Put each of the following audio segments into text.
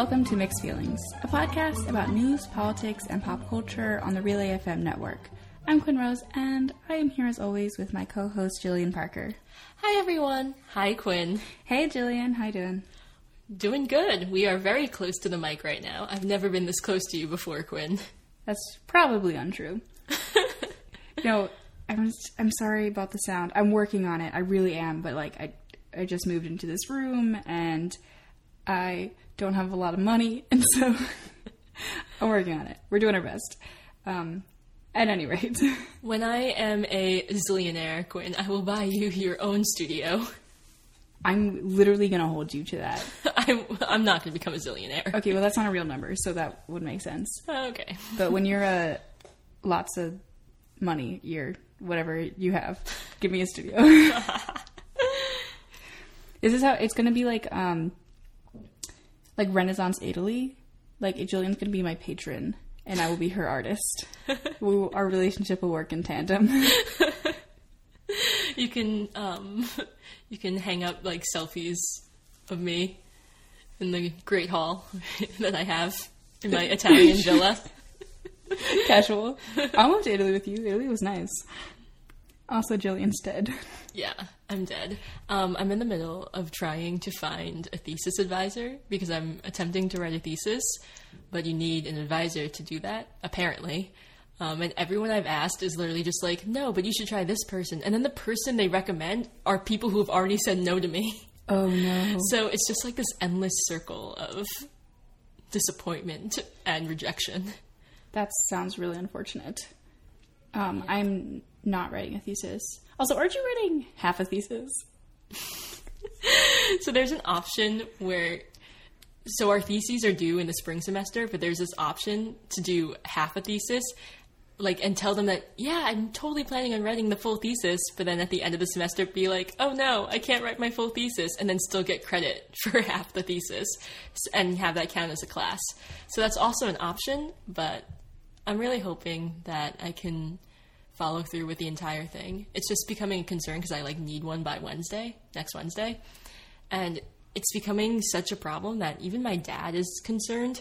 welcome to Mixed Feelings, a podcast about news, politics, and pop culture on the Relay FM network. I'm Quinn Rose, and I am here as always with my co-host Jillian Parker. Hi everyone. Hi Quinn. Hey Jillian, how you doing? Doing good. We are very close to the mic right now. I've never been this close to you before, Quinn. That's probably untrue. you know, I'm I'm sorry about the sound. I'm working on it. I really am, but like I I just moved into this room and I don't have a lot of money, and so I'm working on it. We're doing our best. Um, at any rate, When I am a zillionaire, Quinn, I will buy you your own studio. I'm literally gonna hold you to that. I'm, I'm not going to become a zillionaire. Okay, well that's not a real number, so that would make sense. Okay. But when you're a lots of money, you're whatever you have, give me a studio. This is how it's gonna be like um like Renaissance Italy. Like Jillian's gonna be my patron and I will be her artist. we our relationship will work in tandem. You can um, you can hang up like selfies of me in the great hall that I have in my Italian villa. Casual. I went to Italy with you. Italy was nice. Also, Jillian's dead. Yeah, I'm dead. Um, I'm in the middle of trying to find a thesis advisor because I'm attempting to write a thesis, but you need an advisor to do that, apparently. Um, and everyone I've asked is literally just like, no, but you should try this person. And then the person they recommend are people who have already said no to me. Oh no. So it's just like this endless circle of disappointment and rejection. That sounds really unfortunate. Um, I'm not writing a thesis. Also, aren't you writing half a thesis? So there's an option where so our theses are due in the spring semester, but there's this option to do half a thesis, like and tell them that yeah, I'm totally planning on writing the full thesis, but then at the end of the semester be like, oh no, I can't write my full thesis, and then still get credit for half the thesis and have that count as a class. So that's also an option, but I'm really hoping that I can follow through with the entire thing. It's just becoming a concern because I like need one by Wednesday, next Wednesday. And it's becoming such a problem that even my dad is concerned.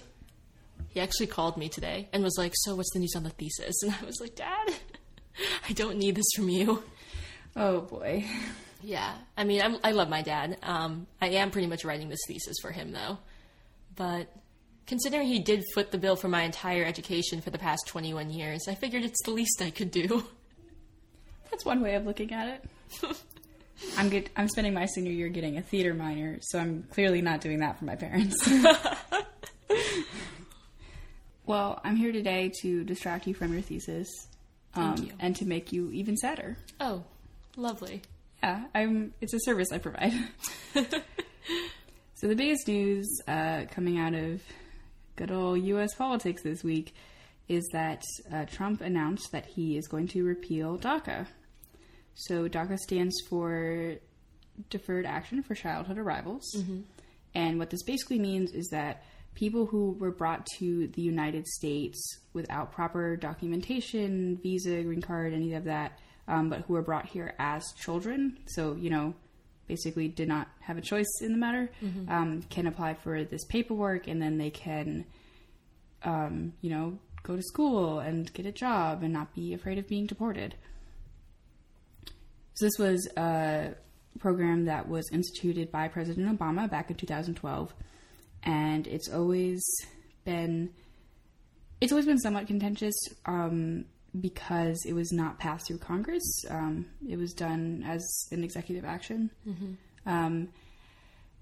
He actually called me today and was like, "So what's the news on the thesis?" And I was like, "Dad, I don't need this from you." Oh boy. Yeah, I mean, I'm, I love my dad. Um, I am pretty much writing this thesis for him, though. But considering he did foot the bill for my entire education for the past 21 years, I figured it's the least I could do. That's one way of looking at it. I'm get, I'm spending my senior year getting a theater minor, so I'm clearly not doing that for my parents. well, I'm here today to distract you from your thesis, um, you. and to make you even sadder. Oh, lovely. Yeah, I'm. It's a service I provide. so the biggest news uh, coming out of good old U.S. politics this week is that uh, Trump announced that he is going to repeal DACA. So DACA stands for Deferred Action for Childhood Arrivals, and what this basically means is that people who were brought to the United States without proper documentation, visa, green card, any of that, um, but who were brought here as children, so you know, basically did not have a choice in the matter, um, can apply for this paperwork, and then they can, um, you know, go to school and get a job and not be afraid of being deported. So this was a program that was instituted by President Obama back in 2012, and it's always been it's always been somewhat contentious um, because it was not passed through Congress. Um, it was done as an executive action, um,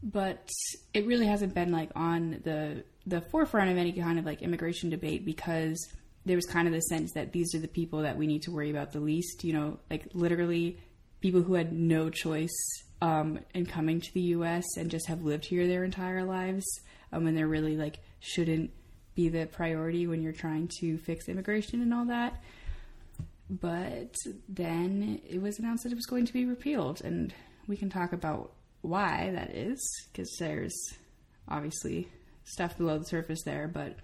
but it really hasn't been like on the the forefront of any kind of like immigration debate because there was kind of the sense that these are the people that we need to worry about the least. You know, like literally people who had no choice um, in coming to the U.S. and just have lived here their entire lives, um, when they're really like shouldn't be the priority when you're trying to fix immigration and all that. But then it was announced that it was going to be repealed, and we can talk about why that is because there's obviously stuff below the surface there. But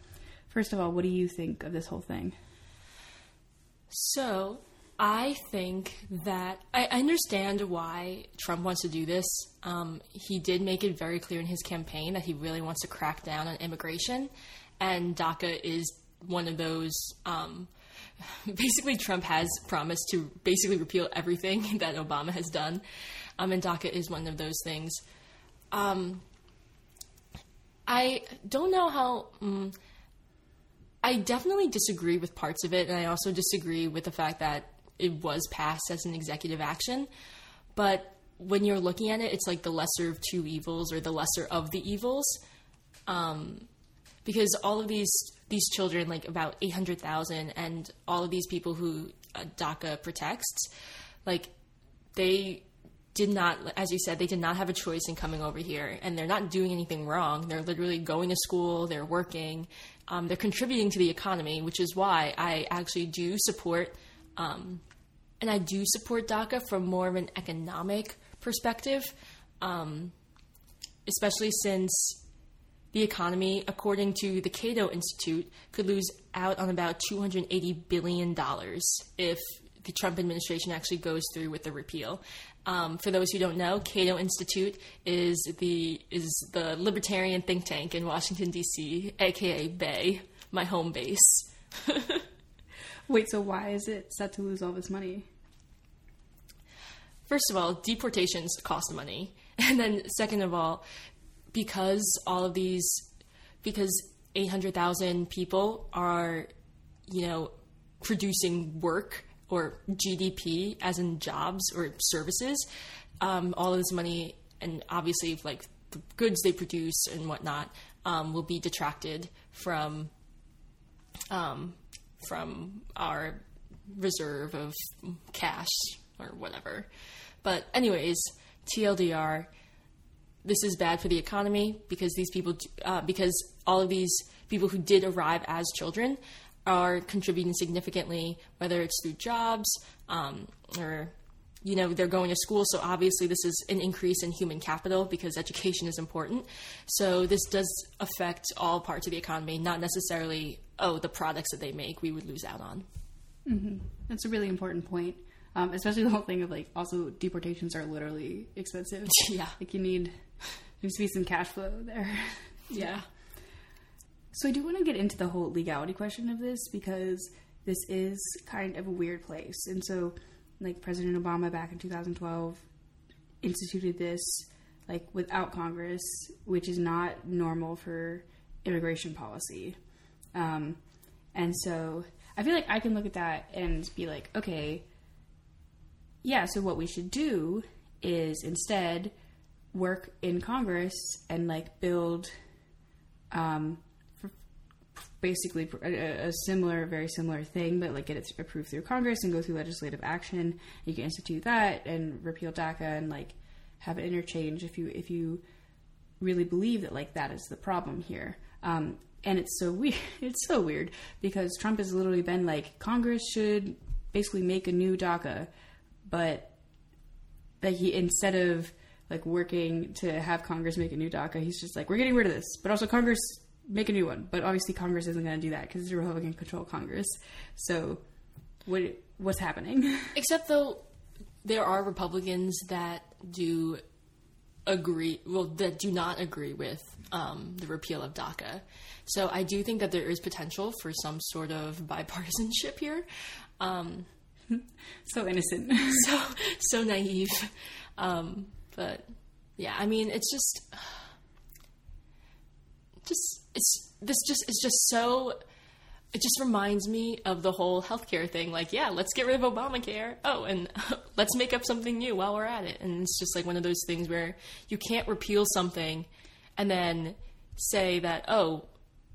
first of all, what do you think of this whole thing? So, I think that I understand why Trump wants to do this. Um, he did make it very clear in his campaign that he really wants to crack down on immigration, and DACA is one of those. Um, basically, Trump has promised to basically repeal everything that Obama has done, um, and DACA is one of those things. Um, I don't know how. Um, I definitely disagree with parts of it, and I also disagree with the fact that it was passed as an executive action. But when you're looking at it, it's like the lesser of two evils or the lesser of the evils. Um, because all of these these children, like about eight hundred thousand, and all of these people who uh, DACA protects, like they did not, as you said, they did not have a choice in coming over here, and they're not doing anything wrong. They're literally going to school, they're working, um, they're contributing to the economy, which is why I actually do support, um, and I do support DACA from more of an economic perspective, um, especially since the economy, according to the Cato Institute, could lose out on about $280 billion if the Trump administration actually goes through with the repeal. Um, for those who don't know, Cato Institute is the is the libertarian think tank in Washington D.C., aka Bay, my home base. Wait, so why is it set to lose all this money? First of all, deportations cost money, and then second of all, because all of these, because eight hundred thousand people are, you know, producing work or GDP, as in jobs or services, um, all of this money and obviously like the goods they produce and whatnot um, will be detracted from um, from our reserve of cash or whatever. But anyways, TLDR. This is bad for the economy because these people, uh, because all of these people who did arrive as children are contributing significantly, whether it's through jobs um, or you know they're going to school. So obviously this is an increase in human capital because education is important. So this does affect all parts of the economy not necessarily oh the products that they make we would lose out on. Mm-hmm. that's a really important point um, especially the whole thing of like also deportations are literally expensive. Yeah. Like you need there needs to be some cash flow there yeah so I do want to get into the whole legality question of this because this is kind of a weird place. And so, like President Obama back in 2012 instituted this like without Congress, which is not normal for immigration policy. Um, and so I feel like I can look at that and be like, okay, yeah, so what we should do is instead work in Congress and like build um, basically a, a, similar, very similar thing, but like get it approved through Congress and go through legislative action. You can institute that and repeal DACA and like have an interchange if you if you really believe that like that is the problem here. Um, and it's so weird. It's so weird because Trump has literally been like Congress should basically make a new DACA, but that he instead of like working to have Congress make a new DACA, he's just like we're getting rid of this, but also Congress make a new one. But obviously, Congress isn't going to do that because it's a Republican controlled Congress. So, what what's happening? Except though, there are Republicans that do agree, well, that do not agree with um, the repeal of DACA. So I do think that there is potential for some sort of bipartisanship here. Um, so innocent, so so naive. Um, but yeah, I mean, it's just just it's this just is just so it just reminds me of the whole healthcare thing. Like, yeah, let's get rid of Obamacare. Oh, and let's make up something new while we're at it. And it's just like one of those things where you can't repeal something and then say that, oh,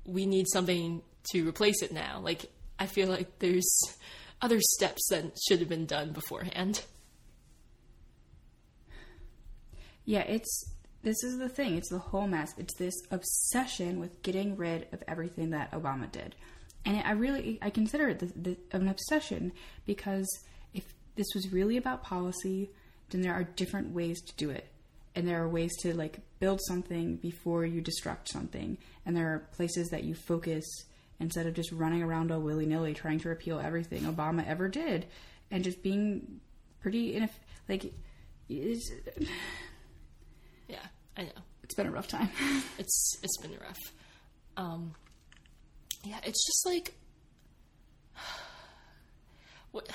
we need something to replace it now. Like, I feel like there's other steps that should have been done beforehand. Yeah, it's this is the thing. It's the whole mess. It's this obsession with getting rid of everything that Obama did, and I really I consider it the, the, an obsession because if this was really about policy, then there are different ways to do it, and there are ways to like build something before you destruct something, and there are places that you focus instead of just running around all willy nilly trying to repeal everything Obama ever did. and just being pretty ineff- like it's, I know. it's been a rough time. It's it's been rough. Um, yeah, it's just like what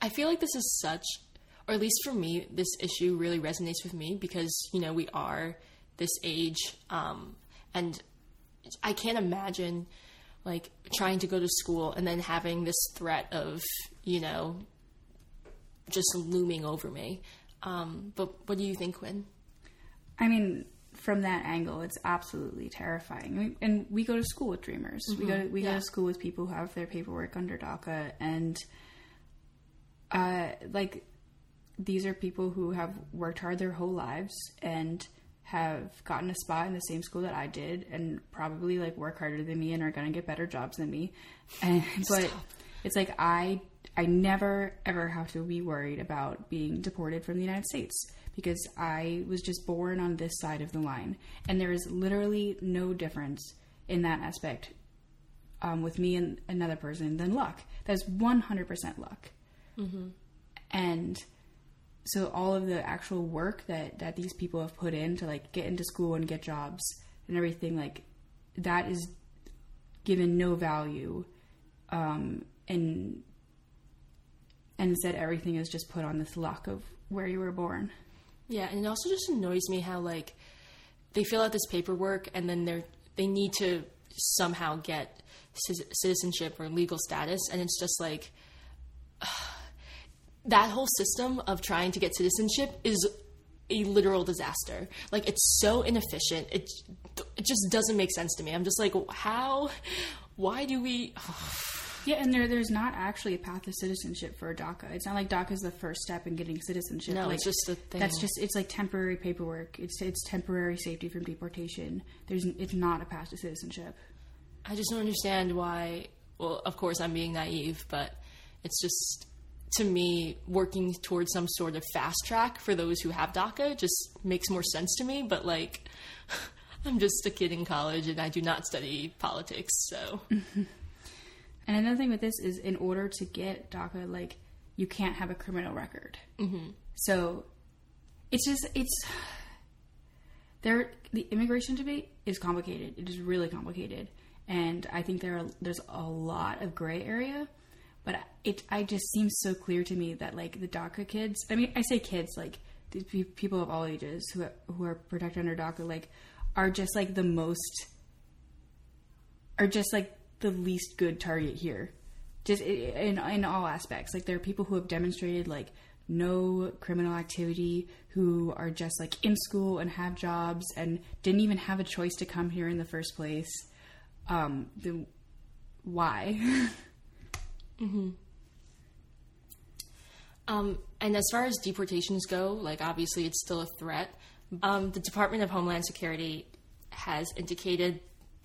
I feel like this is such, or at least for me, this issue really resonates with me because you know we are this age, um, and I can't imagine like trying to go to school and then having this threat of you know just looming over me. Um, but what do you think, Quinn? I mean, from that angle, it's absolutely terrifying. And we go to school with dreamers. We go to, we go to school with people who have their paperwork under DACA, and uh, like these are people who have worked hard their whole lives and have gotten a spot in the same school that I did, and probably like work harder than me and are gonna get better jobs than me. And but it's like I I never ever have to be worried about being deported from the United States because I was just born on this side of the line, and there is literally no difference in that aspect um, with me and another person than luck. That's one hundred percent luck, and so all of the actual work that that these people have put in to like get into school and get jobs and everything like that is given no value um and and instead everything is just put on this luck of where you were born Yeah, and it also just annoys me how like they fill out this paperwork and then they're they need to somehow get ci- citizenship or legal status, and it's just like that whole system of trying to get citizenship is a literal disaster. Like it's so inefficient. It it just doesn't make sense to me. I'm just like, how? Why do we? Oh, yeah and there there's not actually a path to citizenship for DACA it's not like DACA is the first step in getting citizenship No, like, it's just a thing. that's just it's like temporary paperwork it's it's temporary safety from deportation there's it's not a path to citizenship I just don't understand why. Well, of course, I'm being naive, but it's just to me working towards some sort of fast track for those who have DACA just makes more sense to me. But like, I'm just a kid in college and I do not study politics, so And another thing with this is, in order to get DACA, like you can't have a criminal record. Mm-hmm. So it's just it's there. The immigration debate is complicated. It is really complicated, and I think there are there's a lot of gray area. But it I just seems so clear to me that like the DACA kids. I mean, I say kids like these people of all ages who who are protected under DACA like are just like the most are just like the least good target here. Just in in all aspects. Like there are people who have demonstrated like no criminal activity who are just like in school and have jobs and didn't even have a choice to come here in the first place. Um the why? Um, and as far as deportations go, like obviously it's still a threat. Um, the Department of Homeland Security has indicated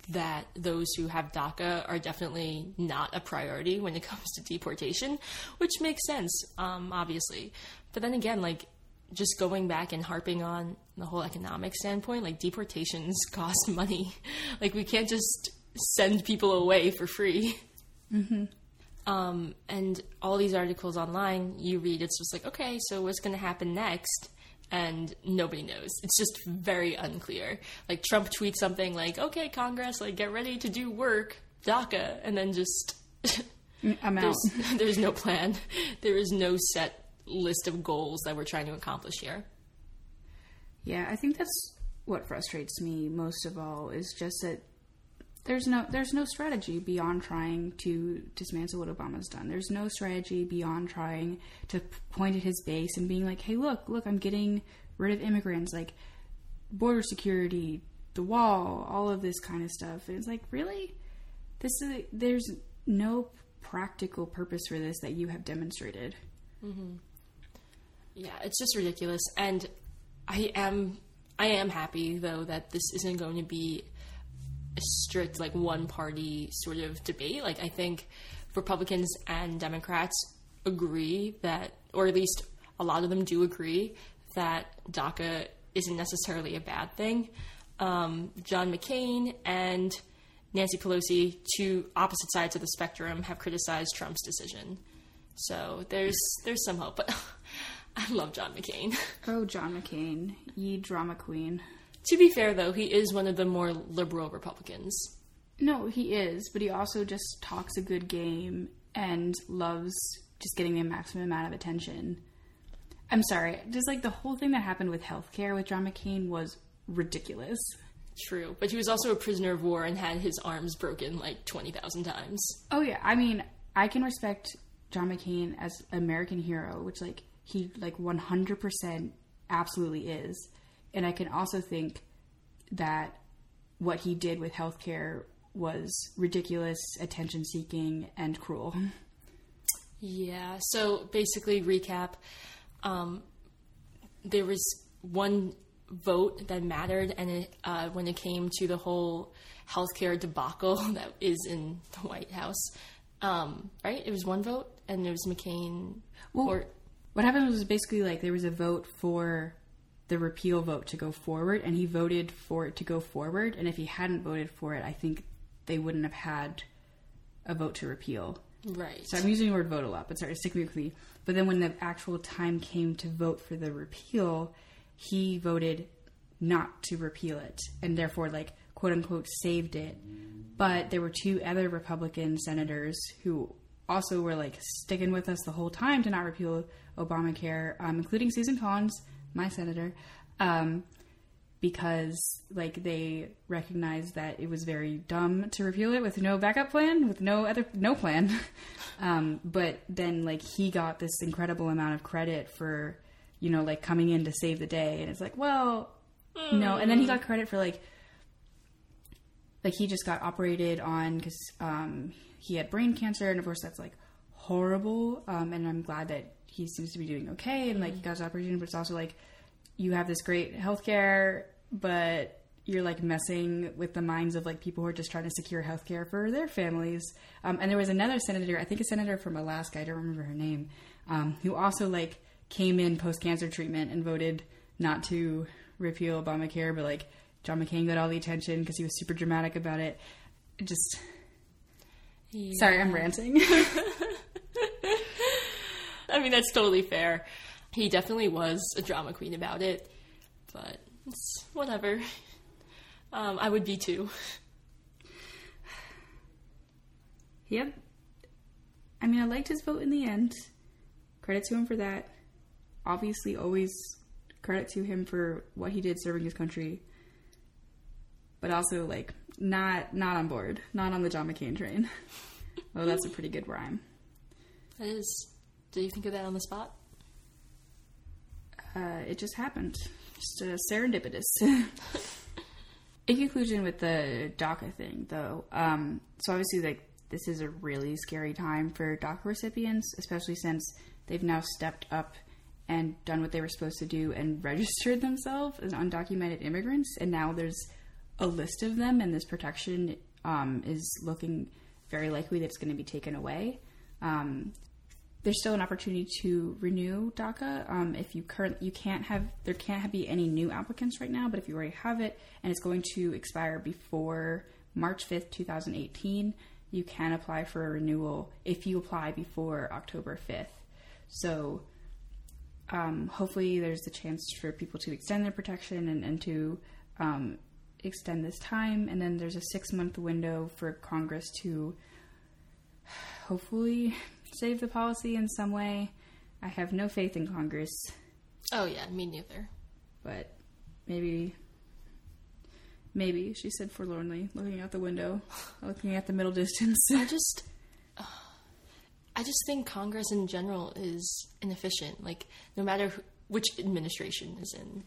that those who have DACA are definitely not a priority when it comes to deportation, which makes sense, um, obviously. But then again, like just going back and harping on the whole economic standpoint, like deportations cost money. Like we can't just send people away for free. Um, and all these articles online, you read, it's just like, okay, so what's going to happen next? And nobody knows. It's just very unclear. Like Trump tweets something like, okay, Congress, like get ready to do work, DACA, and then just mm, i'm out there's, there's no plan. There is no set list of goals that we're trying to accomplish here. Yeah, I think that's what frustrates me most of all is just that there's no there's no strategy beyond trying to dismantle what Obama's done. There's no strategy beyond trying to point at his base and being like, "Hey, look, look, I'm getting rid of immigrants, like border security, the wall, all of this kind of stuff." And it's like, really, this is there's no practical purpose for this that you have demonstrated. Mm-hmm. Yeah, it's just ridiculous. And I am I am happy though that this isn't going to be strict like one party sort of debate. Like I think Republicans and Democrats agree that or at least a lot of them do agree that DACA isn't necessarily a bad thing. Um, John McCain and Nancy Pelosi, two opposite sides of the spectrum, have criticized Trump's decision. So there's there's some hope, but I love John McCain. Oh, John McCain, ye drama queen. To be fair, though, he is one of the more liberal Republicans. No, he is, but he also just talks a good game and loves just getting the maximum amount of attention. I'm sorry, just like the whole thing that happened with healthcare with John McCain was ridiculous. True, but he was also a prisoner of war and had his arms broken like twenty thousand times. Oh yeah, I mean, I can respect John McCain as American hero, which like he like 100% absolutely is. And I can also think that what he did with healthcare was ridiculous, attention seeking, and cruel. Yeah. So basically, recap. Um, there was one vote that mattered, and it, uh, when it came to the whole healthcare debacle that is in the White House, um, right? It was one vote, and it was McCain. Well, or What happened was basically like there was a vote for the repeal vote to go forward, and he voted for it to go forward. And if he hadn't voted for it, I think they wouldn't have had a vote to repeal. right. So I'm using the word vote a lot, but sorry, stick with me. But then when the actual time came to vote for the repeal, he voted not to repeal it and therefore like quote unquote saved it. But there were two other Republican senators who also were like sticking with us the whole time to not repeal Obamacare, um, including Susan Collins, my senator, um, because like they recognized that it was very dumb to repeal it with no backup plan, with no other no plan. um, but then like he got this incredible amount of credit for you know like coming in to save the day, and it's like well no, and then he got credit for like like he just got operated on because um, he had brain cancer, and of course that's like horrible. Um, and I'm glad that he seems to be doing okay, and like he got his operation. But it's also like you have this great healthcare, but you're like messing with the minds of like people who are just trying to secure healthcare for their families. Um, and there was another senator, I think a senator from Alaska, I don't remember her name, um, who also like came in post cancer treatment and voted not to repeal Obamacare, but like John McCain got all the attention because he was super dramatic about it. It just sorry, I'm ranting. I mean, that's totally fair. He definitely was a drama queen about it, but it's whatever. Um, I would be too. Yep. I mean, I liked his vote in the end. Credit to him for that. Obviously, always credit to him for what he did serving his country. But also, like, not not on board, not on the John McCain train. oh, that's a pretty good rhyme. That is. Did you think of that on the spot? Uh, it just happened. Just uh, serendipitous. In conclusion, with the DACA thing, though, um, so obviously, like this is a really scary time for DACA recipients, especially since they've now stepped up and done what they were supposed to do and registered themselves as undocumented immigrants, and now there's a list of them, and this protection um, is looking very likely that it's going to be taken away. Um, there's still an opportunity to renew DACA. Um, if you current, you can't have there can't be any new applicants right now. But if you already have it and it's going to expire before March fifth, two thousand eighteen, you can apply for a renewal if you apply before October fifth. So um, hopefully, there's the chance for people to extend their protection and, and to um, extend this time. And then there's a six month window for Congress to hopefully save the policy in some way. I have no faith in Congress, Oh yeah, me neither. but maybe, maybe she said forlornly, looking out the window, looking at the middle distance. I just, uh, I just think Congress in general is inefficient. Like no matter who, which administration is in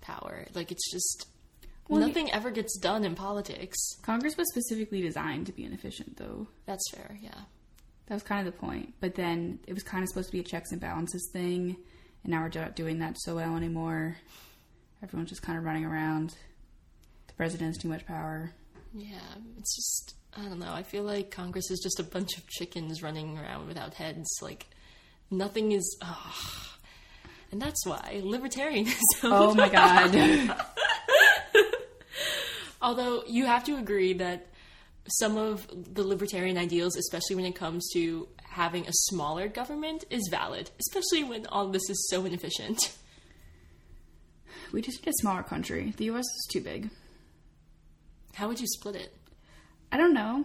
power, like it's just Well, nothing ever gets done in politics. Congress was specifically designed to be inefficient, though. That's fair. Yeah. That was kind of the point. But then it was kind of supposed to be a checks and balances thing, and now we're not doing that so well anymore. Everyone's just kind of running around. The president has too much power. Yeah, it's just I don't know. I feel like Congress is just a bunch of chickens running around without heads. Like nothing is. ugh. And that's why libertarianism. Oh my god. Although you have to agree that some of the libertarian ideals, especially when it comes to having a smaller government is valid, especially when all this is so inefficient. We just need a smaller country. The US is too big. How would you split it? I don't know.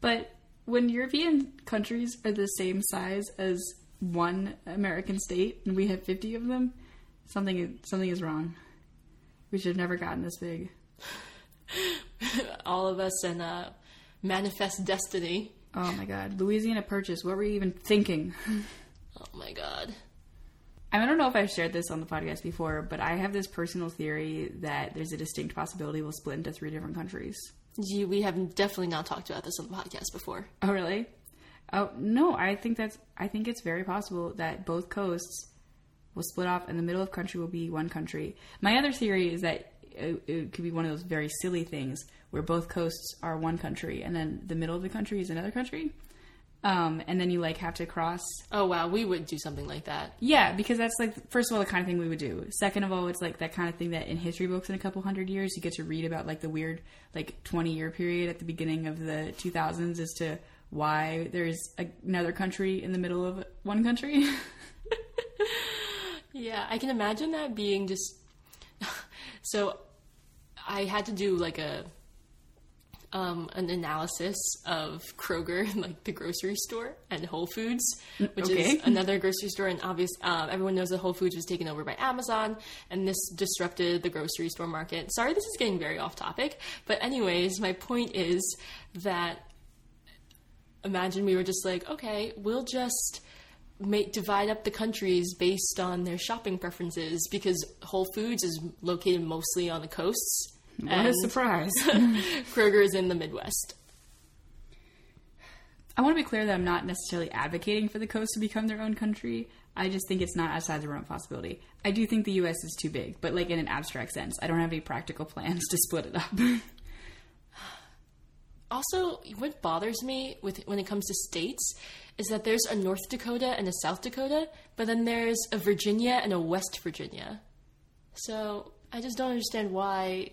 But when European countries are the same size as one American state and we have 50 of them, something is, something is wrong. We should have never gotten this big. all of us and uh, manifest destiny. Oh my god. Louisiana Purchase, what were you even thinking? Oh my god. I don't know if I've shared this on the podcast before, but I have this personal theory that there's a distinct possibility we'll split into three different countries. Gee, we have definitely not talked about this on the podcast before. Oh, really? Oh, no, I think that's I think it's very possible that both coasts will split off and the middle of country will be one country. My other theory is that it, it could be one of those very silly things where both coasts are one country and then the middle of the country is another country. Um, and then you like have to cross Oh wow, we would do something like that. Yeah, because that's like first of all the kind of thing we would do. Second of all, it's like that kind of thing that in history books in a couple hundred years you get to read about like the weird like twenty year period at the beginning of the two thousands as to why there's another country in the middle of one country. Yeah, I can imagine that being just. so, I had to do like a um, an analysis of Kroger, like the grocery store, and Whole Foods, which Okay. is another grocery store. And obvious, um, everyone knows that Whole Foods was taken over by Amazon, and this disrupted the grocery store market. Sorry, this is getting very off topic, but anyways, my point is that imagine we were just like, okay, we'll just make divide up the countries based on their shopping preferences because Whole Foods is located mostly on the coasts. A surprise! Kroger is in the Midwest. I want to be clear that I'm not necessarily advocating for the coast to become their own country. I just think it's not outside the realm of possibility. I do think the U.S. is too big, but like in an abstract sense. I don't have any practical plans to split it up. Also, what bothers me with when it comes to states is that there's a North Dakota and a South Dakota, but then there's a Virginia and a West Virginia. So I just don't understand why.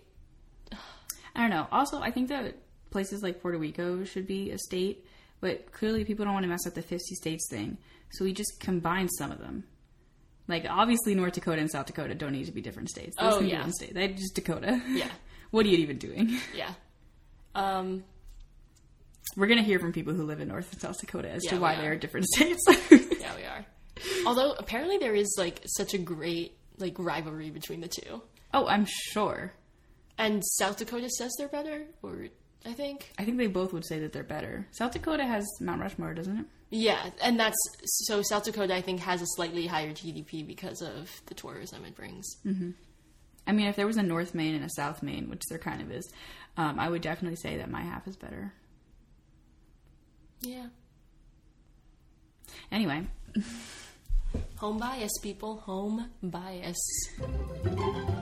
I don't know. Also, I think that places like Puerto Rico should be a state, but clearly people don't want to mess up the 50 states thing. So we just combine some of them. Like, obviously, North Dakota and South Dakota don't need to be different states. Those Oh, yeah. one state. They're just Dakota. Yeah, what are you even doing? yeah. Um, We're going to hear from people who live in North and South Dakota as to why they are different states. yeah, we are. Although apparently there is like such a great like rivalry between the two, oh, I'm sure. And South Dakota says they're better, or I think. I think they both would say that they're better. South Dakota has Mount Rushmore, doesn't it? Yeah, and that's so South Dakota I think has a slightly higher GDP because of the tourism it brings. I mean, if there was a North Maine and a South Maine, which there kind of is, um, I would definitely say that my half is better. Yeah. Anyway, Home bias, people. Home bias.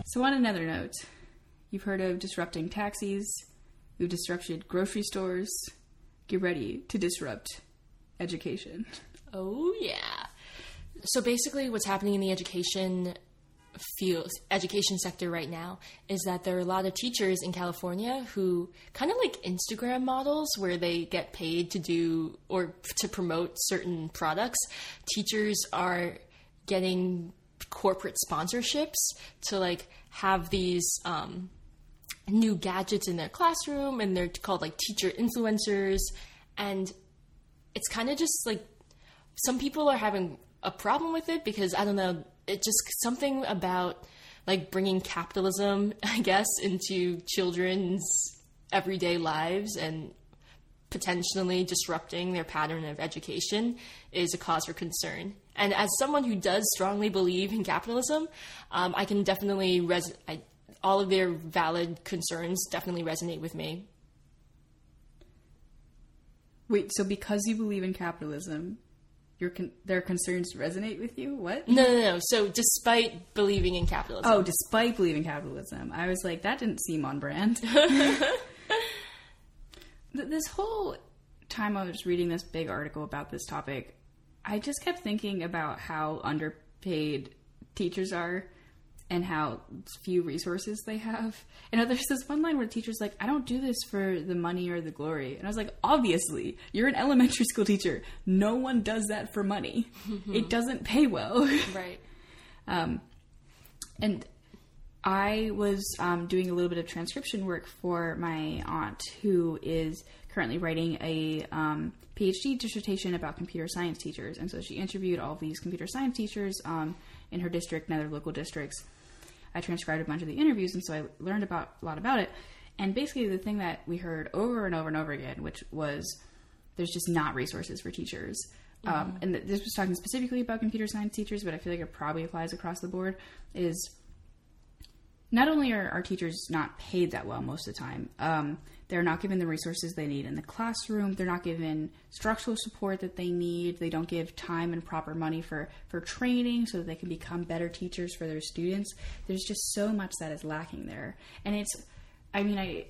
So, on another note, you've heard of disrupting taxis, you've disrupted grocery stores. Get ready to disrupt education. Oh yeah. So basically, what's happening in the education field, education sector right now, is that there are a lot of teachers in California who kind of like Instagram models, where they get paid to do or to promote certain products. Teachers are getting corporate sponsorships to like have these. Um, new gadgets in their classroom and they're called like teacher influencers and it's kind of just like some people are having a problem with it because I don't know, it just something about like bringing capitalism, I guess, into children's everyday lives and potentially disrupting their pattern of education is a cause for concern. And as someone who does strongly believe in capitalism, um, I can definitely res- I, all of their valid concerns definitely resonate with me. Wait, so because you believe in capitalism, your con- their concerns resonate with you? What? No, no, no. So, despite believing in capitalism, Oh, despite believing capitalism. I was like, that didn't seem on brand. This whole time I was reading this big article about this topic, I just kept thinking about how underpaid teachers are and how few resources they have. And there's this one line where the teacher's like, I don't do this for the money or the glory. And I was like, obviously, you're an elementary school teacher. No one does that for money. it doesn't pay well. Right. Um, and I was um, doing a little bit of transcription work for my aunt, who is currently writing a um, PhD dissertation about computer science teachers. And so she interviewed all these computer science teachers um, in her district and other local districts. I transcribed a bunch of the interviews, and so I learned about a lot about it. And basically, the thing that we heard over and over and over again, which was there's just not resources for teachers. Um, and th- this was talking specifically about computer science teachers, but I feel like it probably applies across the board. Is not only are our teachers not paid that well most of the time, um, they're not given the resources they need in the classroom. They're not given structural support that they need. They don't give time and proper money for, for training so that they can become better teachers for their students. There's just so much that is lacking there. And it's, I mean, I,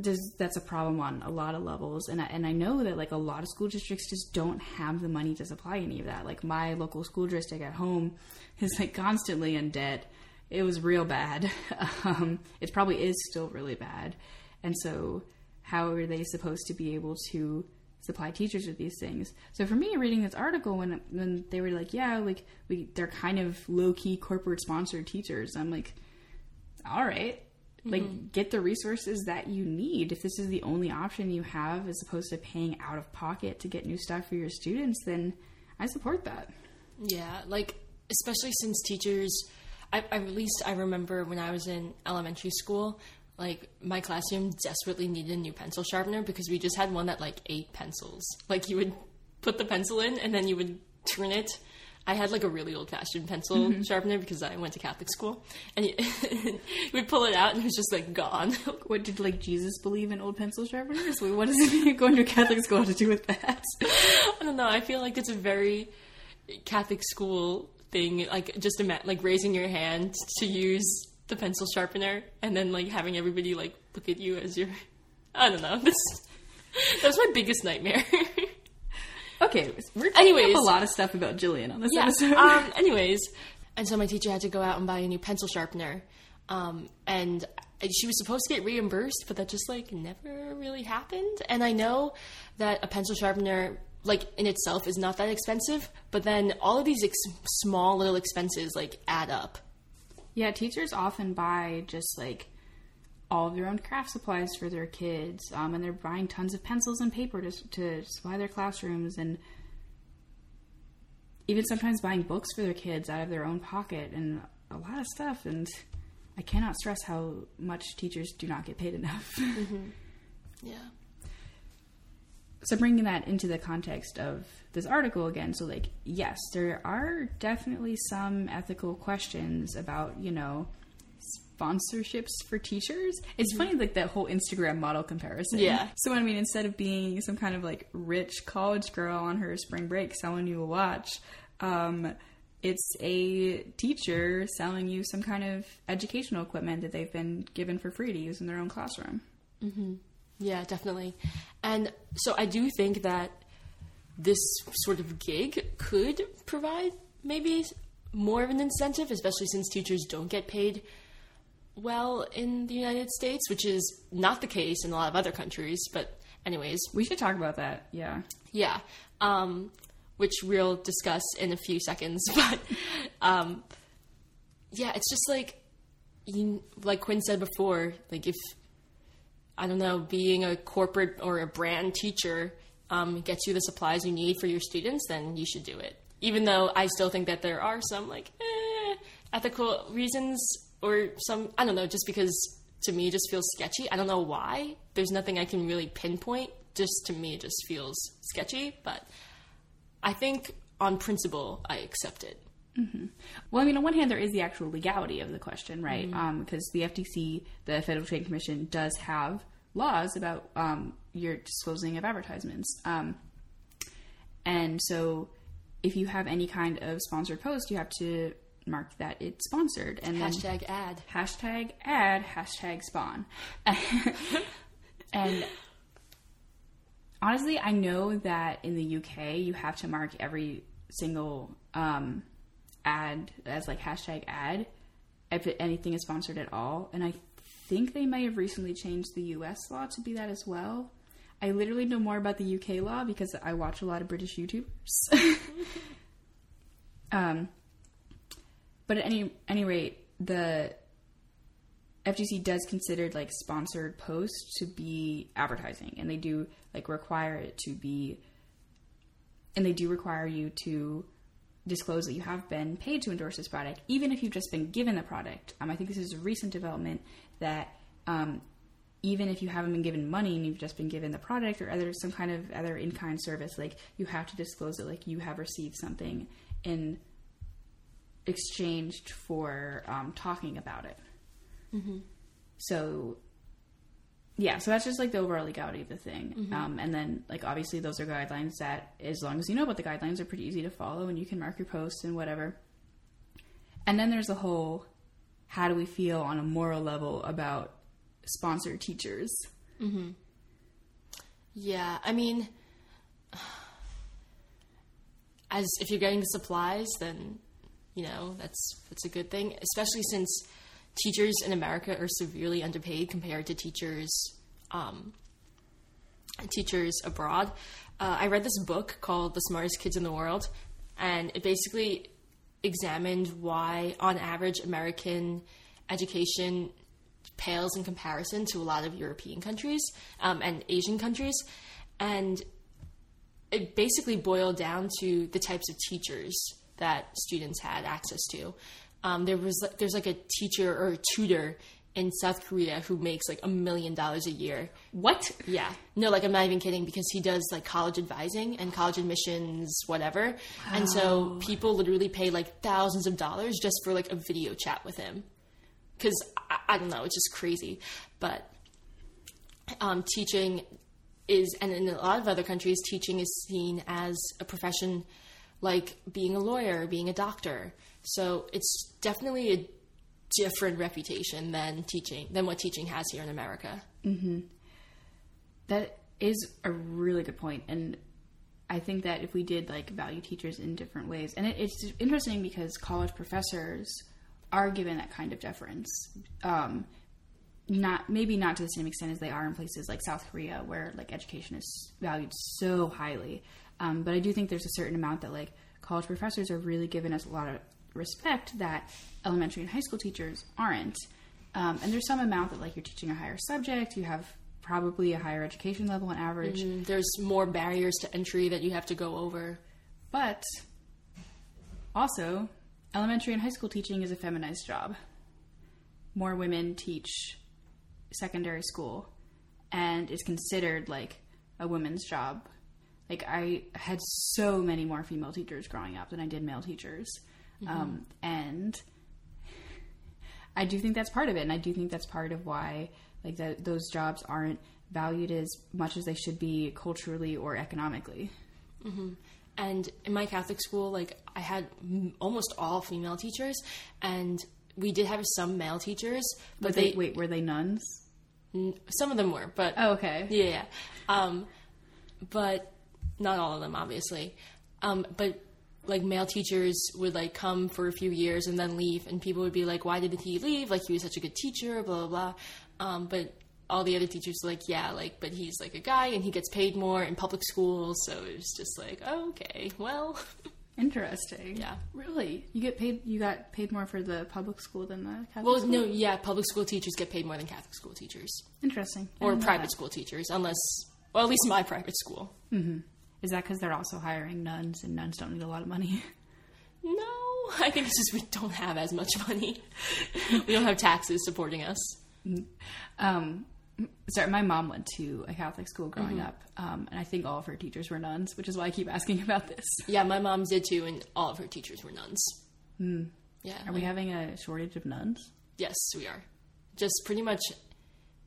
does, that's a problem on a lot of levels. And I, and I know that like a lot of school districts just don't have the money to supply any of that. Like my local school district at home is like constantly in debt it was real bad. Um, it probably is still really bad. And so, how are they supposed to be able to supply teachers with these things? So, for me, reading this article, when when they were like, "Yeah, like we, they're kind of low key corporate sponsored teachers," I'm like, "All right, like mm-hmm. get the resources that you need. If this is the only option you have, as opposed to paying out of pocket to get new stuff for your students, then I support that." Yeah, like especially since teachers, I, I at least I remember when I was in elementary school, like my classroom desperately needed a new pencil sharpener because we just had one that like eight pencils. Like you would put the pencil in and then you would turn it. I had like a really old fashioned pencil mm-hmm. sharpener because I went to Catholic school, and would pull it out and it was just like gone. What did like Jesus believe in old pencil sharpeners? What does it going to a Catholic school have to do with that? I don't know. I feel like it's a very Catholic school thing, like just ima- like raising your hand to use the pencil sharpener, and then like having everybody like look at you as you're. I don't know. This that was my biggest nightmare. Okay, we're Anyways. up a lot of stuff about Jillian on this yeah. episode. Um. Anyways, and so my teacher had to go out and buy a new pencil sharpener, um, and she was supposed to get reimbursed, but that just like never really happened. And I know that a pencil sharpener, like in itself, is not that expensive, but then all of these ex- small little expenses like add up. Yeah, teachers often buy just like all of their own craft supplies for their kids, um, and they're buying tons of pencils and paper to to supply their classrooms, and even sometimes buying books for their kids out of their own pocket, and a lot of stuff. And I cannot stress how much teachers do not get paid enough. Yeah. So bringing that into the context of this article again so like yes there are definitely some ethical questions about you know sponsorships for teachers it's funny like that whole instagram model comparison. Yeah. so i mean instead of being some kind of like rich college girl on her spring break selling you a watch um it's a teacher selling you some kind of educational equipment that they've been given for free to use in their own classroom Yeah, definitely. And so I do think that this sort of gig could provide maybe more of an incentive, especially since teachers don't get paid well in the United States, which is not the case in a lot of other countries. But, anyways, we should talk about that yeah yeah, um, which we'll discuss in a few seconds. But um, yeah, it's just like you, like Quinn said before, like if I don't know, being a corporate or a brand teacher um, gets you the supplies you need for your students, then you should do it. Even though I still think that there are some like eh, ethical reasons or some I don't know, just because to me just feels sketchy. I don't know why. There's nothing I can really pinpoint. Just to me, it just feels sketchy. But I think on principle, I accept it. Well, I mean, on one hand, there is the actual legality of the question, right? Because the FTC, the Federal Trade Commission, does have laws about um, your disclosing of advertisements. Um, and so, if you have any kind of sponsored post, you have to mark that it's sponsored. And then Hashtag ad. hashtag ad, hashtag spon. and honestly, I know that in the UK, you have to mark every single um, ad as like hashtag ad. if anything is sponsored at all. And I think they may have recently changed the U.S. law to be that as well. I literally know more about the UK law because I watch a lot of British YouTubers. um, but at any any rate, the FTC does consider like sponsored posts to be advertising, and they do like require it to be, and they do require you to disclose that you have been paid to endorse this product, even if you've just been given the product. Um, I think this is a recent development that um, even if you haven't been given money and you've just been given the product or other some kind of other in kind service, like you have to disclose that like you have received something in exchanged for um, talking about it. Mm-hmm. So yeah, so that's just like the overall legality of the thing. Mm-hmm. Um, and then like obviously those are guidelines that as long as you know about the guidelines are pretty easy to follow and you can mark your posts and whatever. And then there's the whole how do we feel on a moral level about sponsored teachers? Yeah, I mean, as if you're getting the supplies, then you know that's that's a good thing. Especially since teachers in America are severely underpaid compared to teachers um, teachers abroad. Uh, I read this book called "The Smartest Kids in the World," and it basically examined why, on average, American education pales in comparison to a lot of European countries um, and Asian countries, and it basically boiled down to the types of teachers that students had access to. Um, there was there's like a teacher or a tutor in South Korea who makes like a million dollars a year. What? Yeah. No, like I'm not even kidding because he does like college advising and college admissions, whatever. And so people literally pay like thousands of dollars just for like a video chat with him. Because I, I don't know, it's just crazy. But um, teaching is, and in a lot of other countries, teaching is seen as a profession like being a lawyer, being a doctor. So it's definitely a different reputation than teaching than what teaching has here in America. That is a really good point, and I think that if we did like value teachers in different ways, and it, it's interesting because college professors are given that kind of deference. Um, not maybe not to the same extent as they are in places like South Korea, where like education is valued so highly. Um, but I do think there's a certain amount that like college professors are really given us a lot of respect that elementary and high school teachers aren't. Um, and there's some amount that like you're teaching a higher subject, you have probably a higher education level on average. Mm, There's more barriers to entry that you have to go over. But also, elementary and high school teaching is a feminized job. More women teach secondary school and it's considered like a woman's job. Like, I had so many more female teachers growing up than I did male teachers. Um, and I do think that's part of it. And I do think that's part of why like that those jobs aren't valued as much as they should be culturally or economically. And in my Catholic school, like I had m- almost all female teachers, and we did have some male teachers, but But they, they, wait, were they nuns? n- some of them were, but Oh, okay. yeah, yeah. Um, but not all of them, obviously. Um, but like male teachers would like come for a few years and then leave, and people would be like, "Why didn't he leave? Like he was such a good teacher." Blah blah blah. Um, but all the other teachers were like, "Yeah, like, but he's like a guy, and he gets paid more in public schools." So it was just like, oh, "Okay, well, Interesting. Yeah. Really? You get paid? You got paid more for the public school than the Catholic well, school? no, yeah, public school teachers get paid more than Catholic school teachers Interesting. I or private school teachers, unless, well, at least my private school." Is that because they're also hiring nuns, and nuns don't need a lot of money? No, I think it's just we don't have as much money. we don't have taxes supporting us. Um, sorry, my mom went to a Catholic school growing up, um, and I think all of her teachers were nuns, which is why I keep asking about this. Yeah, my mom did too, and all of her teachers were nuns. Yeah. Are we having a shortage of nuns? yes, we are. Just pretty much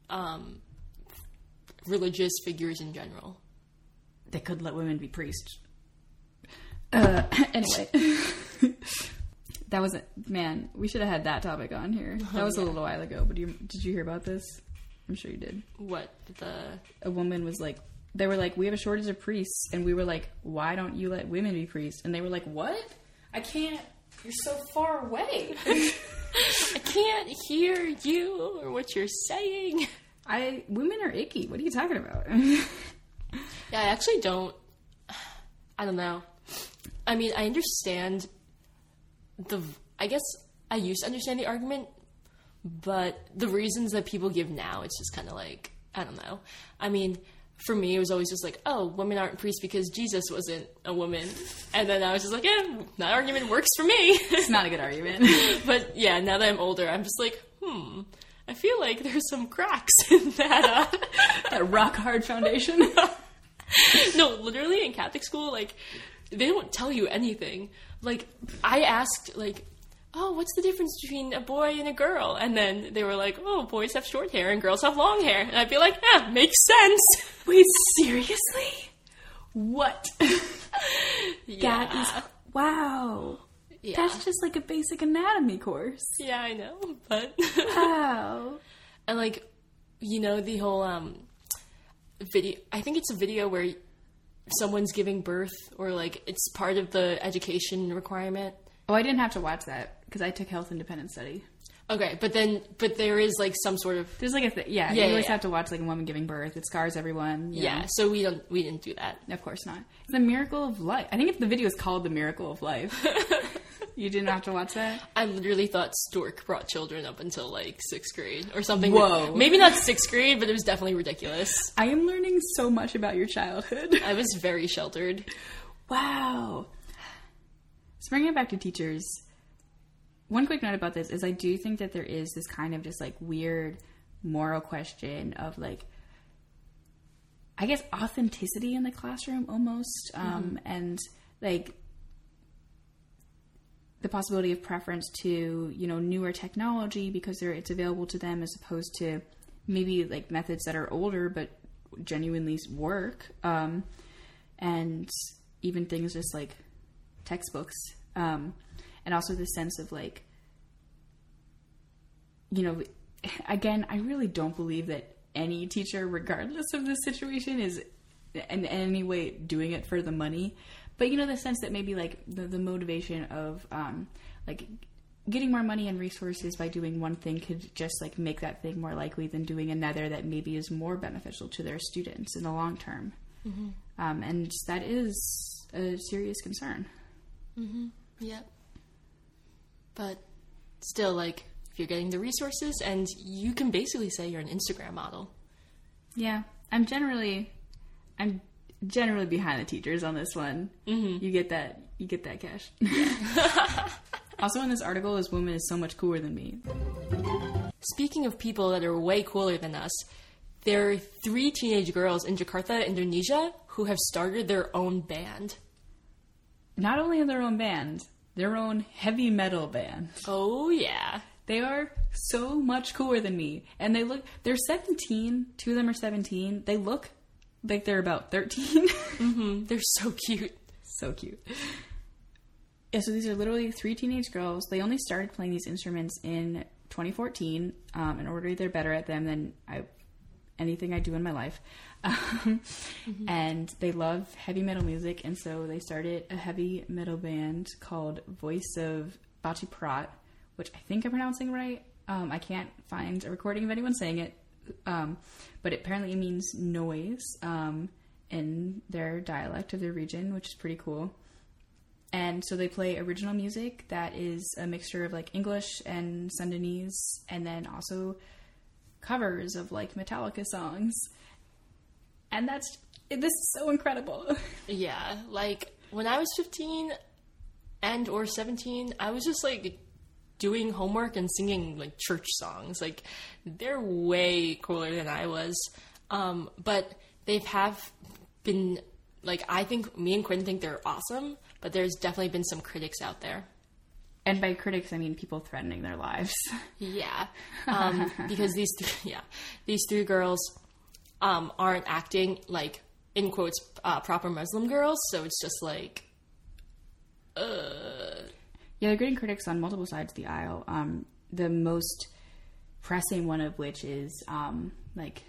um, religious figures in general. They could let women be priests. Uh, anyway, that was it. Man, we should have had that topic on here. That was a little while ago, but you, did you hear about this? I'm sure you did. What the? a woman was like they were like we have a shortage of priests and we were like why don't you let women be priests and they were like what i can't you're so far away I can't hear you or what you're saying. I women are icky. What are you talking about? Yeah, I actually don't. I don't know. I mean, I understand the. I guess I used to understand the argument, but the reasons that people give now, it's just kind of like I don't know. I mean, for me, it was always just like, oh, women aren't priests because Jesus wasn't a woman, and then I was just like, yeah, that argument works for me. it's not a good argument. but yeah, now that I'm older, I'm just like, hmm. I feel like there's some cracks in that. Uh, that rock hard foundation. no, literally in Catholic school, like they don't tell you anything. Like I asked, like, oh, what's the difference between a boy and a girl? And then they were like, oh, boys have short hair and girls have long hair. And I'd be like, yeah, makes sense. Wait, seriously? What? Yeah. That is wow. yeah. That's just like a basic anatomy course. yeah, I know, but Wow. and like you know the whole um video. I think it's a video where someone's giving birth or like it's part of the education requirement. Oh, I didn't have to watch that because I took health independent study. Okay, but then but there is like some sort of There's like a th- yeah, Yeah, you always yeah, have to watch like a woman giving birth. It scars everyone. yeah. know. So we don't we didn't do that. of course not. It's the miracle of life. I think if the video is called "The Miracle of Life." you didn't have to watch that. I literally thought Stork brought children up until like sixth grade or something. Whoa. Maybe not sixth grade, but it was definitely ridiculous. I am learning so much about your childhood. I was very sheltered. Wow. So bringing it back to teachers, one quick note about this is I do think that there is this kind of just like weird moral question of like, I guess authenticity in the classroom almost, um, and like the possibility of preference to you know newer technology because it's available to them as opposed to maybe like methods that are older but genuinely work. Um, and even things just like textbooks. Um, and also the sense of like you know again i really don't believe that any teacher regardless of the situation is in any way doing it for the money but you know the sense that maybe like the, the motivation of um, like getting more money and resources by doing one thing could just like make that thing more likely than doing another that maybe is more beneficial to their students in the long term. Um, and that is a serious concern. Yep. But still, like, if you're getting the resources, and you can basically say you're an Instagram model. Yeah, I'm generally, I'm generally behind the teachers on this one. Mm-hmm. You get that, you get that cash. also, in this article, this woman is so much cooler than me. Speaking of people that are way cooler than us, there are three teenage girls in Jakarta, Indonesia, who have started their own band. Not only in their own band, their own heavy metal band. Oh, yeah. They are so much cooler than me, and they look. They're 17. Two of them are 17. They look like they're about 13. They're so cute. so cute. Yeah, so these are literally three teenage girls. They only started playing these instruments in 2014. Um, in order, they're better at them than I anything I do in my life. Um, And they love heavy metal music, and so they started a heavy metal band called Voice of Baceprot, which I think I'm pronouncing right. Um, I can't find a recording of anyone saying it, um, but apparently it means noise um, in their dialect of their region, which is pretty cool. And so they play original music that is a mixture of like English and Sundanese, and then also covers of like Metallica songs. And that's this is so incredible. Yeah, like when I was 15 and or 17, I was just like doing homework and singing like church songs. Like they're way cooler than I was. Um, but they've have been like I think me and Quinn think they're awesome, but there's definitely been some critics out there. And by critics, I mean people threatening their lives. Yeah, um, because these th- yeah these three girls um, aren't acting like in quotes uh, proper Muslim girls, so it's just like Yeah, they're getting critics on multiple sides of the aisle. Um, the most pressing one of which is um, like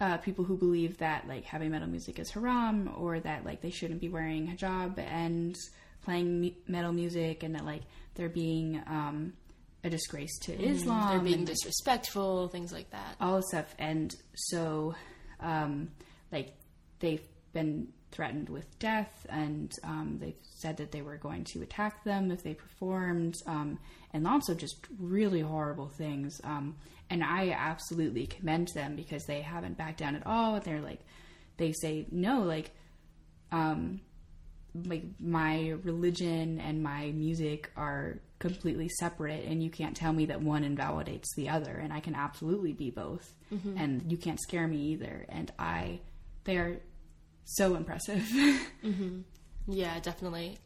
uh, people who believe that like heavy metal music is haram or that like they shouldn't be wearing hijab and playing me- metal music and that like they're being um, a disgrace to Islam. They're being disrespectful, things like that. all this stuff and so um like they've been threatened with death and um they've said that they were going to attack them if they performed um and also just really horrible things um and i absolutely commend them because they haven't backed down at all. And they're like they say no like um like my religion and my music are completely separate and you can't tell me that one invalidates the other and I can absolutely be both and you can't scare me either. And I they are so impressive Yeah, definitely.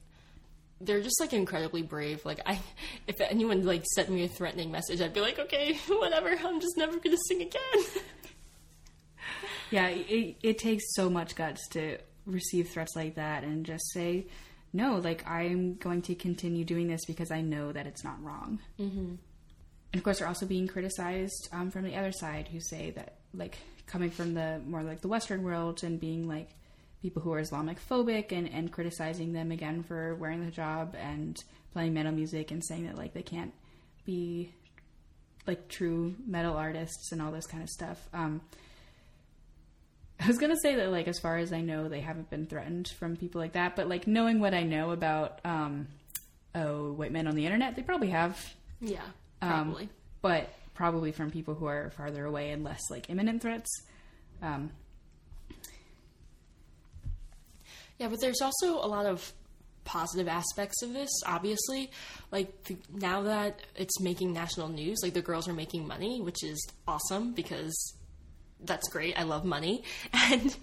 They're just like incredibly brave. Like I, if anyone like sent me a threatening message, I'd be like, okay, whatever. I'm just never gonna sing again. yeah it, it takes so much guts to receive threats like that and just say no like i'm going to continue doing this because i know that it's not wrong mm-hmm. and of course they're also being criticized um, from the other side who say that like coming from the more like the western world and being like people who are islamic phobic and, and criticizing them again for wearing the hijab and playing metal music and saying that like they can't be like true metal artists and all this kind of stuff um, I was gonna say that, like, as far as I know, they haven't been threatened from people like that. But like, knowing what I know about um, oh, white men on the internet, they probably have. yeah, Um, probably. but probably from people who are farther away and less like imminent threats. Um, Yeah, but there's also a lot of positive aspects of this, obviously. Like, th- now that it's making national news, like, the girls are making money, which is awesome because that's great. I love money. And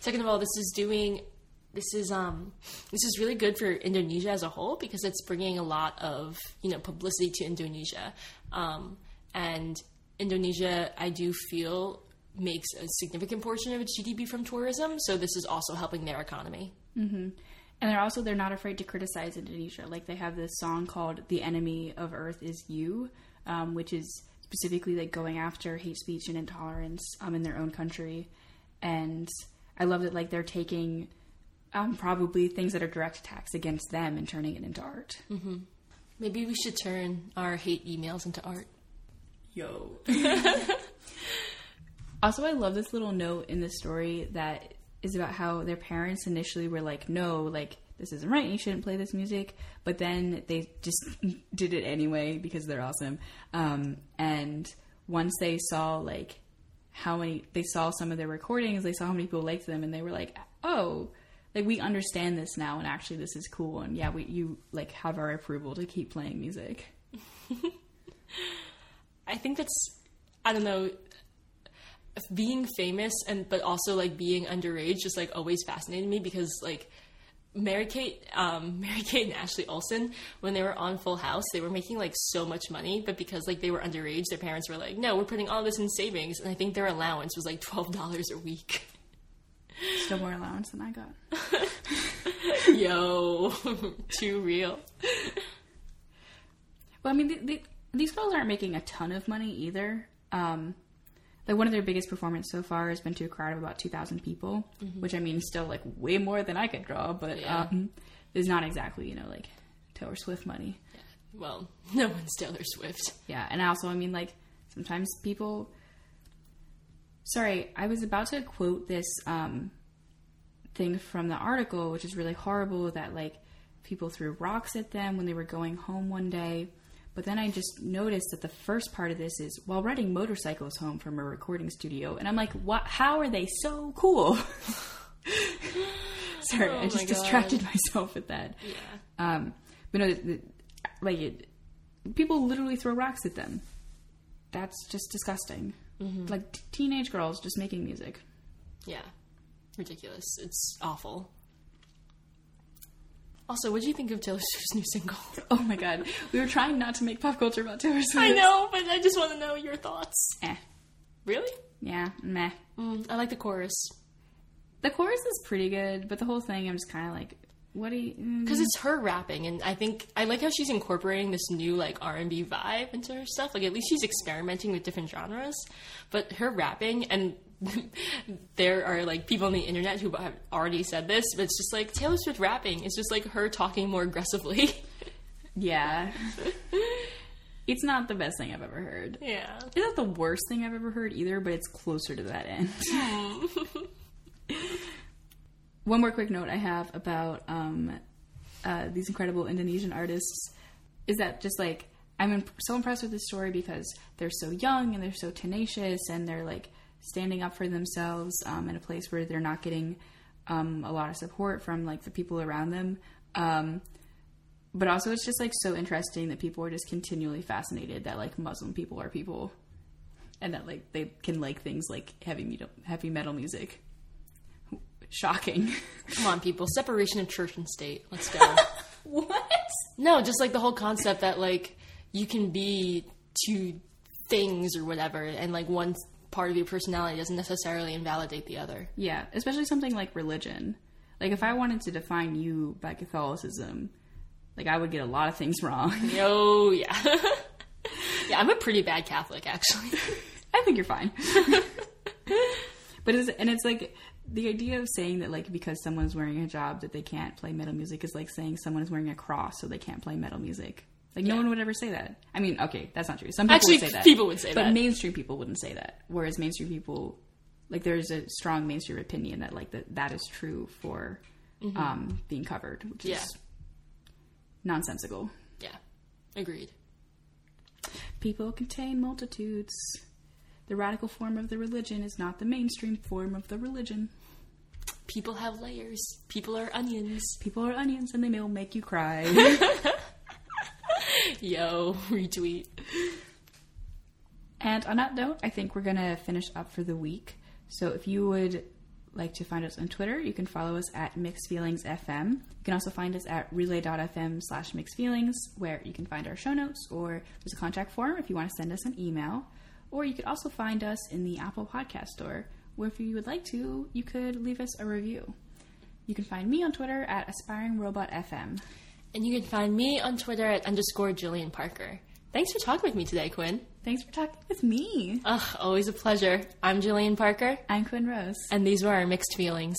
second of all, this is doing. This is um this is really good for Indonesia as a whole because it's bringing a lot of you know publicity to Indonesia, um, and Indonesia I do feel makes a significant portion of its GDP from tourism. So this is also helping their economy. And they're also they're not afraid to criticize Indonesia. Like they have this song called "The Enemy of Earth Is You," um, which is specifically like going after hate speech and intolerance um, in their own country. And I love that like they're taking um, probably things that are direct attacks against them and turning it into art. Hmm. Maybe we should turn our hate emails into art. Yo. also, I love this little note in the story that is about how their parents initially were like, no, like, this isn't right, you shouldn't play this music. But then they just did it anyway because they're awesome. Um, and once they saw, like, how many, they saw some of their recordings, they saw how many people liked them, and they were like, oh, like, we understand this now, and actually, this is cool. And yeah, we, you, like, have our approval to keep playing music. I think that's I don't know being famous and but also like being underage just like always fascinated me because like Mary Kate, um, Mary Kate and Ashley Olsen, when they were on Full House, they were making like so much money, but because like they were underage, their parents were like, "No, we're putting all this in savings," and I think their allowance was like twelve dollars a week. Still more allowance than I got. Yo, too real. Well, I mean, the, the, these girls aren't making a ton of money either. Um, like one of their biggest performances so far has been to a crowd of about two thousand people, which I mean, is still like way more than I could draw, but Yeah. um, is not exactly you know like Taylor Swift money. Well, no one's Taylor Swift. Yeah, and also I mean like sometimes people. Sorry, I was about to quote this um, thing from the article, which is really horrible. That like people threw rocks at them when they were going home one day. But then I just noticed that the first part of this is while riding motorcycles home from a recording studio, and I'm like, what? How are they so cool? Sorry, Oh I just distracted myself with that. Yeah. Um, but no, the, the, like it, people literally throw rocks at them. That's just disgusting. Like t- teenage girls just making music. Yeah. Ridiculous. It's awful. Also, what do you think of Taylor Swift's new single? Oh my god, we were trying not to make pop culture about Taylor Swift. I know, but I just want to know your thoughts. Eh, Really? yeah, meh. Mm, I like the chorus The chorus is pretty good, but the whole thing, I'm just kind of like, what do you? mm. because it's her rapping, and I think I like how she's incorporating this new like R and B vibe into her stuff. Like at least she's experimenting with different genres, but her rapping and. There are like people on the internet who have already said this, but it's just like Taylor Swift rapping It's just like her talking more aggressively. Yeah. It's not the best thing I've ever heard. Yeah. It's not the worst thing I've ever heard either, but it's closer to that end. One more quick note I have about um, uh, these incredible Indonesian artists is that just like I'm imp- so impressed with this story because they're so young and they're so tenacious and they're like standing up for themselves um, in a place where they're not getting um, a lot of support from like the people around them. Um, but also, it's just like so interesting that people are just continually fascinated that like Muslim people are people and that like they can like things like heavy metal, heavy metal music. Shocking. Come on, people. Separation of church and state. Let's go. what? no, just like the whole concept that like you can be two things or whatever, and like one part of your personality doesn't necessarily invalidate the other. Yeah, especially something like religion. Like if I wanted to define you by Catholicism, like I would get a lot of things wrong. Oh yeah, yeah. I'm a pretty bad Catholic, actually. I think you're fine. but it's and it's like the idea of saying that like because someone's wearing a hijab that they can't play metal music is like saying someone is wearing a cross so they can't play metal music. Like no one would ever say that. I mean, okay, that's not true. Some people Actually, would say that. people would say but that. But mainstream people wouldn't say that. Whereas mainstream people, like there's a strong mainstream opinion that like that that is true for um, being covered, which Mm-hmm. Yeah. is nonsensical. yeah, agreed. People contain multitudes. The radical form of the religion is not the mainstream form of the religion. People have layers. People are onions. People are onions and they will make you cry. Yo, retweet. and on that note, I think we're going to finish up for the week. So if you would like to find us on Twitter, you can follow us at Mixed Feelings FM. You can also find us at relay.fm slash mixed feelings, where you can find our show notes, or there's a contact form if you want to send us an email. Or you could also find us in the Apple Podcast Store, where if you would like to, you could leave us a review. You can find me on Twitter at AspiringRobotFM. And you can find me on Twitter at underscore Jillian Parker. Thanks for talking with me today, Quinn. Thanks for talking with me. Ugh, always a pleasure. I'm Jillian Parker, I'm Quinn Rose. and these were our mixed feelings.